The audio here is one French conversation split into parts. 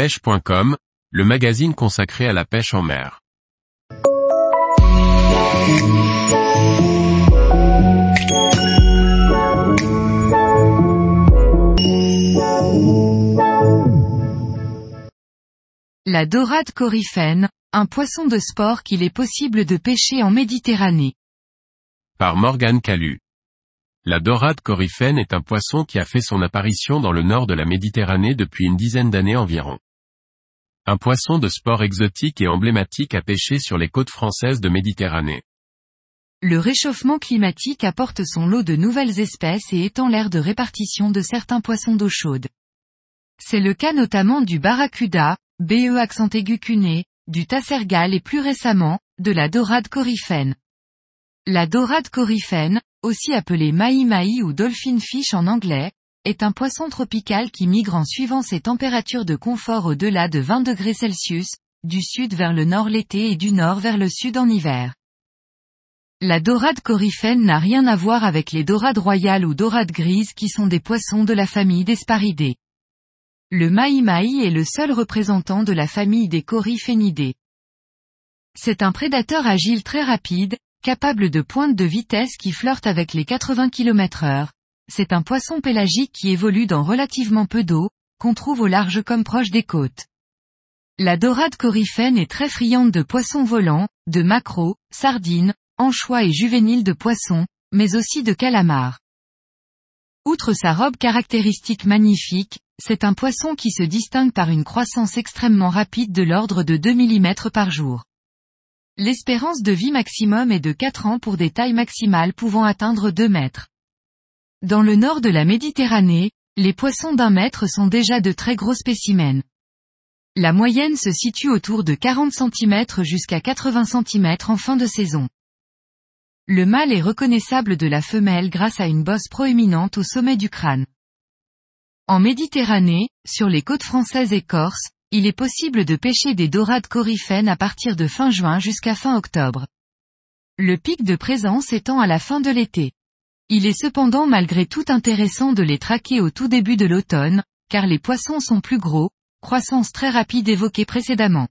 pêche.com, le magazine consacré à la pêche en mer. La dorade coryphène, un poisson de sport qu'il est possible de pêcher en Méditerranée. Par Morgane Calu. La dorade coryphène est un poisson qui a fait son apparition dans le nord de la Méditerranée depuis une dizaine d'années environ. Un poisson de sport exotique et emblématique à pêcher sur les côtes françaises de Méditerranée. Le réchauffement climatique apporte son lot de nouvelles espèces et étend l'aire de répartition de certains poissons d'eau chaude. C'est le cas notamment du barracuda, BE accent du tassergal et plus récemment, de la dorade coryphène. La dorade coryphène, aussi appelée maï-maï ou dolphin fish en anglais, est un poisson tropical qui migre en suivant ses températures de confort au-delà de 20 degrés Celsius, du sud vers le nord l'été et du nord vers le sud en hiver. La dorade coryphène n'a rien à voir avec les dorades royales ou dorades grises qui sont des poissons de la famille des sparidés. Le maï-maï est le seul représentant de la famille des coryphénidés. C'est un prédateur agile très rapide, capable de pointe de vitesse qui flirte avec les 80 km heure. C'est un poisson pélagique qui évolue dans relativement peu d'eau, qu'on trouve au large comme proche des côtes. La dorade coryphène est très friande de poissons volants, de maquereaux, sardines, anchois et juvéniles de poissons, mais aussi de calamars. Outre sa robe caractéristique magnifique, c'est un poisson qui se distingue par une croissance extrêmement rapide de l'ordre de 2 mm par jour. L'espérance de vie maximum est de 4 ans pour des tailles maximales pouvant atteindre 2 mètres. Dans le nord de la Méditerranée, les poissons d'un mètre sont déjà de très gros spécimens. La moyenne se situe autour de 40 cm jusqu'à 80 cm en fin de saison. Le mâle est reconnaissable de la femelle grâce à une bosse proéminente au sommet du crâne. En Méditerranée, sur les côtes françaises et corses, il est possible de pêcher des dorades coryphènes à partir de fin juin jusqu'à fin octobre. Le pic de présence étant à la fin de l'été. Il est cependant malgré tout intéressant de les traquer au tout début de l'automne, car les poissons sont plus gros, croissance très rapide évoquée précédemment.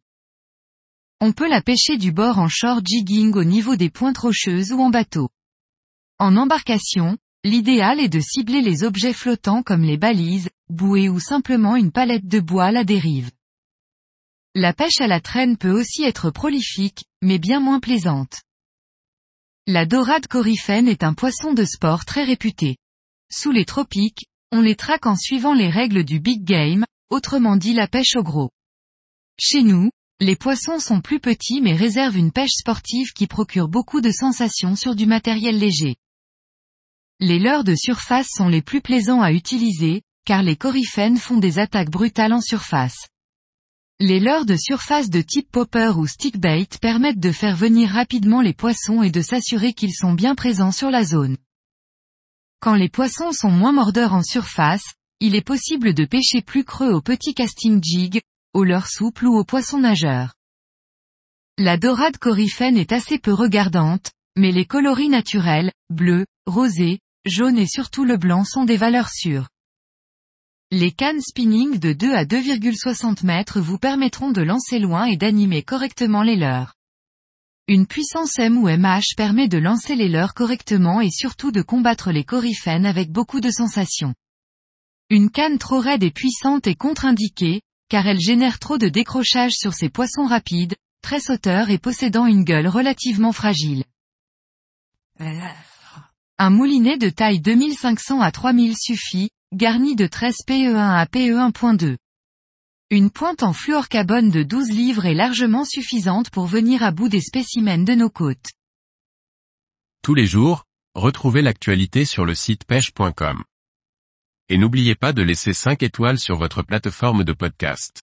On peut la pêcher du bord en short jigging au niveau des pointes rocheuses ou en bateau. En embarcation, L'idéal est de cibler les objets flottants comme les balises, bouées ou simplement une palette de bois à la dérive. La pêche à la traîne peut aussi être prolifique, mais bien moins plaisante. La dorade coryphène est un poisson de sport très réputé. Sous les tropiques, on les traque en suivant les règles du big game, autrement dit la pêche au gros. Chez nous, les poissons sont plus petits mais réservent une pêche sportive qui procure beaucoup de sensations sur du matériel léger. Les leurres de surface sont les plus plaisants à utiliser, car les coryphènes font des attaques brutales en surface. Les leurres de surface de type popper ou stickbait permettent de faire venir rapidement les poissons et de s'assurer qu'ils sont bien présents sur la zone. Quand les poissons sont moins mordeurs en surface, il est possible de pêcher plus creux au petit casting jig, au leurre souple ou au poisson nageur. La dorade coryphène est assez peu regardante, mais les coloris naturels, bleu, rosé, jaune et surtout le blanc sont des valeurs sûres. Les cannes spinning de 2 à 2,60 mètres vous permettront de lancer loin et d'animer correctement les leurres. Une puissance M ou MH permet de lancer les leurres correctement et surtout de combattre les coryphènes avec beaucoup de sensations. Une canne trop raide et puissante est contre-indiquée, car elle génère trop de décrochage sur ces poissons rapides, très sauteurs et possédant une gueule relativement fragile. Un moulinet de taille 2500 à 3000 suffit, garni de 13 PE1 à PE1.2. Une pointe en fluorcarbone de 12 livres est largement suffisante pour venir à bout des spécimens de nos côtes. Tous les jours, retrouvez l'actualité sur le site pêche.com. Et n'oubliez pas de laisser 5 étoiles sur votre plateforme de podcast.